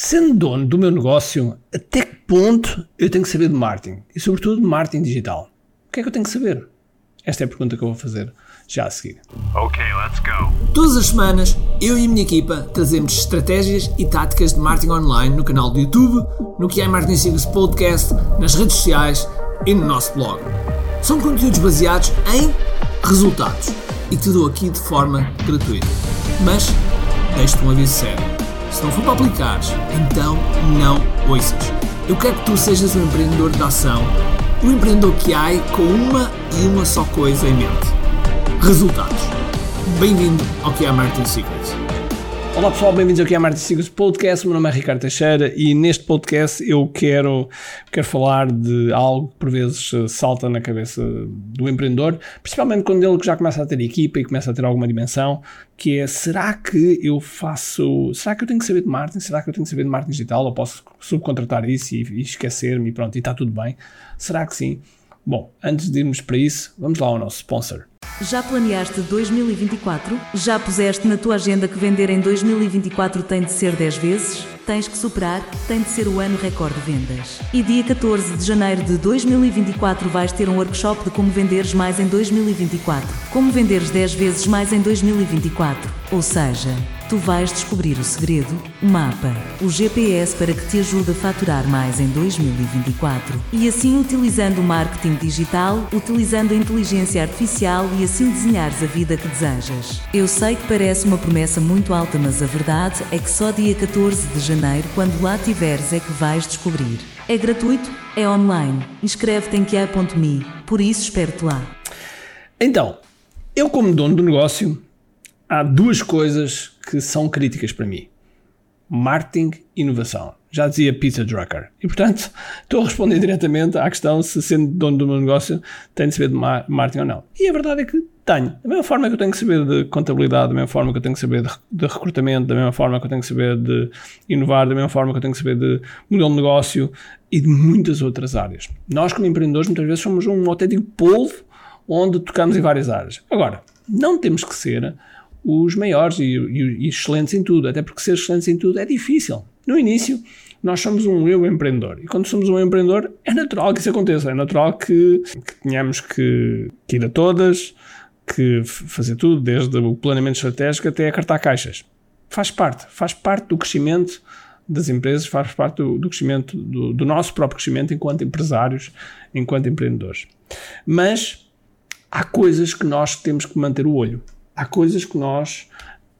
Sendo dono do meu negócio, até que ponto eu tenho que saber de marketing? E sobretudo de marketing digital. O que é que eu tenho que saber? Esta é a pergunta que eu vou fazer já a seguir. Ok, let's go. Todas as semanas, eu e a minha equipa trazemos estratégias e táticas de marketing online no canal do YouTube, no que é Marketing Secrets Podcast, nas redes sociais e no nosso blog. São conteúdos baseados em resultados e te dou aqui de forma gratuita. Mas deixo-te um aviso sério se não for para aplicares, então não ouças. Eu quero que tu sejas um empreendedor de ação, um empreendedor que há com uma e uma só coisa em mente: resultados. Bem-vindo ao que é Marketing Secrets. Olá pessoal, bem-vindos aqui à Martin Sigos Podcast. Meu nome é Ricardo Teixeira e neste podcast eu quero, quero falar de algo que por vezes eh, salta na cabeça do empreendedor, principalmente quando ele já começa a ter equipa e começa a ter alguma dimensão, que é será que eu faço, será que eu tenho que saber de marketing? Será que eu tenho que saber de marketing digital? Ou posso subcontratar isso e, e esquecer-me e pronto, e está tudo bem? Será que sim? Bom, antes de irmos para isso, vamos lá ao nosso sponsor. Já planeaste 2024? Já puseste na tua agenda que vender em 2024 tem de ser 10 vezes? Tens que superar, tem de ser o ano recorde de vendas. E dia 14 de janeiro de 2024 vais ter um workshop de como venderes mais em 2024. Como venderes 10 vezes mais em 2024. Ou seja, tu vais descobrir o segredo, o mapa, o GPS para que te ajude a faturar mais em 2024. E assim, utilizando o marketing digital, utilizando a inteligência artificial e assim desenhares a vida que desejas. Eu sei que parece uma promessa muito alta, mas a verdade é que só dia 14 de janeiro, quando lá tiveres, é que vais descobrir. É gratuito, é online. Inscreve-te em QA.me, por isso espero-te lá. Então, eu como dono do negócio, há duas coisas que são críticas para mim: marketing e inovação. Já dizia Peter Drucker. E portanto, estou a responder diretamente à questão se, sendo dono do meu negócio, tenho de saber de marketing ou não. E a verdade é que tenho. Da mesma forma que eu tenho que saber de contabilidade, da mesma forma que eu tenho que saber de, de recrutamento, da mesma forma que eu tenho que saber de inovar, da mesma forma que eu tenho que saber de modelo de negócio e de muitas outras áreas. Nós, como empreendedores, muitas vezes somos um autêntico polvo onde tocamos em várias áreas. Agora, não temos que ser os maiores e, e, e, excelentes em tudo, até porque ser excelentes em tudo é difícil. No início, nós somos um eu empreendedor, e quando somos um empreendedor, é natural que isso aconteça, é natural que, que tenhamos que, que, ir a todas, que fazer tudo, desde o planeamento estratégico até a cartar caixas. Faz parte, faz parte do crescimento das empresas, faz parte do, do crescimento, do, do nosso próprio crescimento enquanto empresários, enquanto empreendedores. Mas há coisas que nós temos que manter o olho há coisas que nós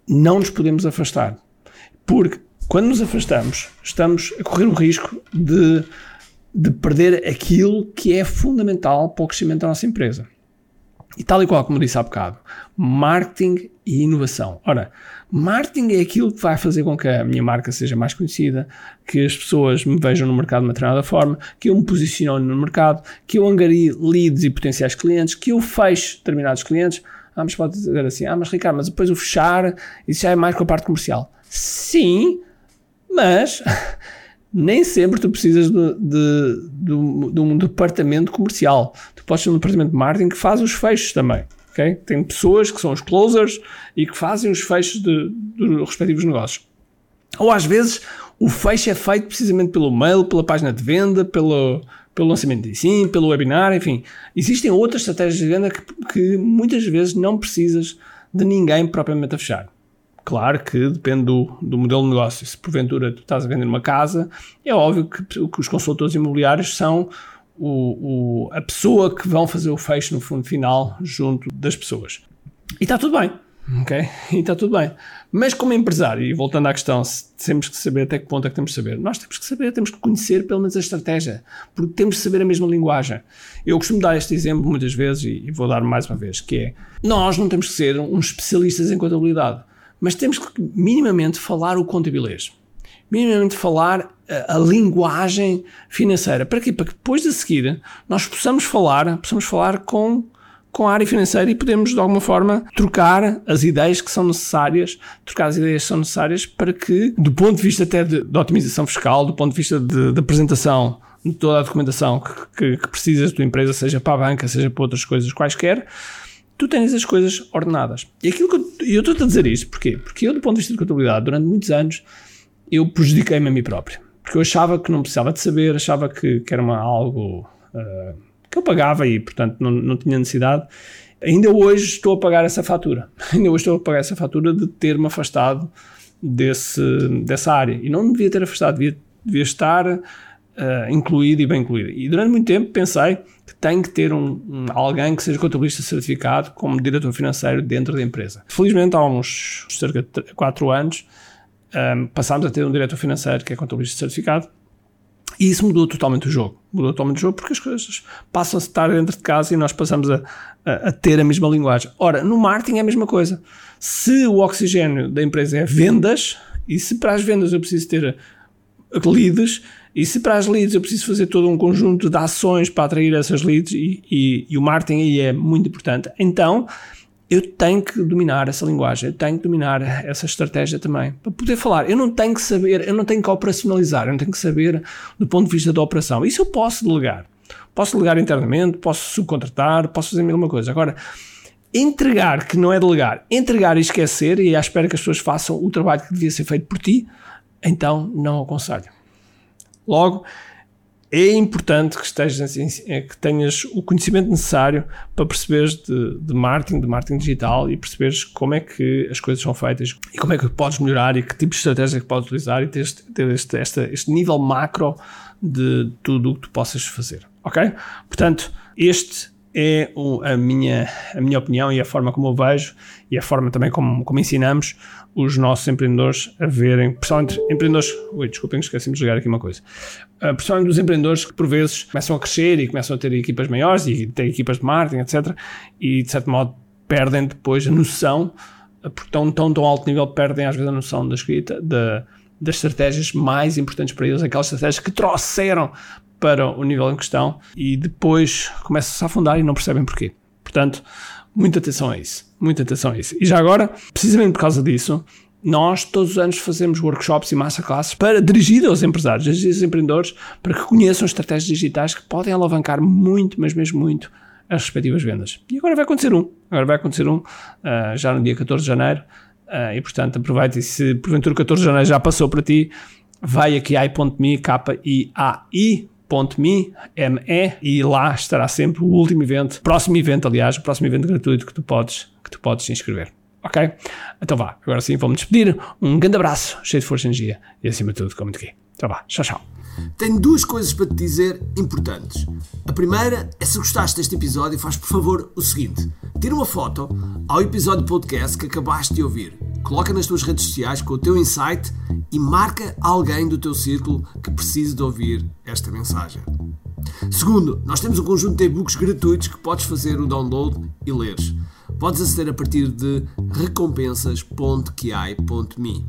não nos podemos afastar. Porque quando nos afastamos, estamos a correr o risco de, de perder aquilo que é fundamental para o crescimento da nossa empresa. E tal e qual como disse há bocado, marketing e inovação. Ora, marketing é aquilo que vai fazer com que a minha marca seja mais conhecida, que as pessoas me vejam no mercado de uma determinada forma, que eu me posicione no mercado, que eu angarie leads e potenciais clientes, que eu feche determinados clientes. Ah, mas pode dizer assim, ah, mas Ricardo, mas depois o fechar, isso já é mais com a parte comercial. Sim, mas nem sempre tu precisas de, de, de, de, um departamento comercial. Tu podes ter um departamento de marketing que faz os fechos também. Okay? Tem pessoas que são os closers e que fazem os fechos dos respectivos negócios. Ou às vezes o fecho é feito precisamente pelo mail, pela página de venda, pelo, pelo lançamento de sim, pelo webinar, enfim. Existem outras estratégias de venda que, que muitas vezes não precisas de ninguém propriamente a fechar. Claro que depende do, do, modelo de negócio. Se porventura tu estás a vender uma casa, é óbvio que, que os consultores imobiliários são o, o, a pessoa que vão fazer o fecho no fundo final junto das pessoas. E está tudo bem. Ok? E está tudo bem. Mas como empresário, e voltando à questão, temos que saber até que ponto é que temos que saber. Nós temos que saber, temos que conhecer pelo menos a estratégia, porque temos que saber a mesma linguagem. Eu costumo dar este exemplo muitas vezes e vou dar mais uma vez, que é, nós não temos que ser uns especialistas em contabilidade, mas temos que minimamente falar o contabilês. Minimamente falar a, a linguagem financeira. Para quê? Para que depois de seguir nós possamos falar, possamos falar com com a área financeira e podemos, de alguma forma, trocar as ideias que são necessárias, trocar as ideias que são necessárias para que, do ponto de vista até de otimização fiscal, do ponto de vista de apresentação de toda a documentação que, que, que precisas da tua empresa, seja para a banca, seja para outras coisas quaisquer, tu tens as coisas ordenadas. E aquilo que eu, eu estou a dizer isto, porquê? Porque eu, do ponto de vista de contabilidade, durante muitos anos, eu prejudiquei-me a mim próprio. Porque eu achava que não precisava de saber, achava que, que era uma, algo uh, que eu pagava e, portanto, não, não tinha necessidade. Ainda hoje estou a pagar essa fatura. Ainda hoje estou a pagar essa fatura de ter-me afastado desse, dessa área. E não devia ter afastado, devia, devia estar uh, incluído e bem incluído. E durante muito tempo pensei que tem que ter um, um, alguém que seja contabilista certificado como diretor financeiro dentro da empresa. Felizmente, há uns cerca de 4 anos, um, passámos a ter um diretor financeiro que é contabilista certificado e isso mudou totalmente o jogo. Mudou totalmente o jogo porque as coisas passam a estar dentro de casa e nós passamos a, a, a, ter a mesma linguagem. Ora, no marketing é a mesma coisa. Se o oxigênio da empresa é vendas, e se para as vendas eu preciso ter leads, e se para as leads eu preciso fazer todo um conjunto de ações para atrair essas leads, e, e, e o marketing aí é muito importante, então eu tenho que dominar essa linguagem, eu tenho que dominar essa estratégia também. Para poder falar, eu não tenho que saber, eu não tenho que operacionalizar, eu não tenho que saber do ponto de vista da operação. Isso eu posso delegar. Posso delegar internamente, posso subcontratar, posso fazer mil uma coisa. Agora, entregar, que não é delegar, entregar e esquecer e à espera que as pessoas façam o trabalho que devia ser feito por ti, então não aconselho. Logo, é importante que estejas assim, é que tenhas o conhecimento necessário para perceberes de, de, marketing, de marketing digital e perceberes como é que as coisas são feitas e como é que podes melhorar e que tipo de estratégia é que podes utilizar e ter, ter este, este, este nível macro de tudo o que tu possas fazer, ok? Portanto, este é a minha, a minha opinião e a forma como eu vejo e a forma também como, como ensinamos os nossos empreendedores a verem, principalmente empreendedores. Ui, desculpem, esqueci de ligar aqui uma coisa. Uh, principalmente os empreendedores que por vezes começam a crescer e começam a ter equipas maiores e ter equipas de marketing, etc. E de certo modo perdem depois a noção, ah, porque estão tão, tão alto nível, perdem às vezes a noção da escrita, da, das estratégias mais importantes para eles, aquelas estratégias que trouxeram para o nível em questão e depois começam-se a afundar e não percebem porquê. Portanto, muita atenção a isso. Muita atenção a isso. E já agora, precisamente por causa disso, nós todos os anos fazemos workshops e masterclasses para dirigir aos empresários, aos empreendedores, para que conheçam estratégias digitais que podem alavancar muito, mas mesmo muito, as respectivas vendas. E agora vai acontecer um. Agora vai acontecer um, uh, já no dia 14 de janeiro. Uh, e portanto, aproveita e se porventura 14 de janeiro já passou para ti, vai aqui a i.me, K-I-A-I me, e lá estará sempre o último evento, próximo evento, aliás, o próximo evento gratuito que tu podes, que tu podes inscrever. Ok? Então vá, agora sim vamos despedir. Um grande abraço, cheio de força e energia e acima de tudo, como te aqui. Então vá, tchau, tchau. Tenho duas coisas para te dizer importantes. A primeira é se gostaste deste episódio, faz por favor o seguinte: tira uma foto ao episódio podcast que acabaste de ouvir, coloca nas tuas redes sociais com o teu insight e marca alguém do teu círculo que precise de ouvir esta mensagem. Segundo, nós temos um conjunto de e-books gratuitos que podes fazer o download e leres. Podes aceder a partir de recompensas.ki.me.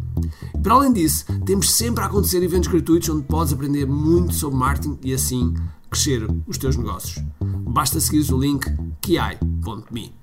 Para além disso, temos sempre a acontecer eventos gratuitos onde podes aprender muito sobre marketing e assim crescer os teus negócios. Basta seguir o link ki.me.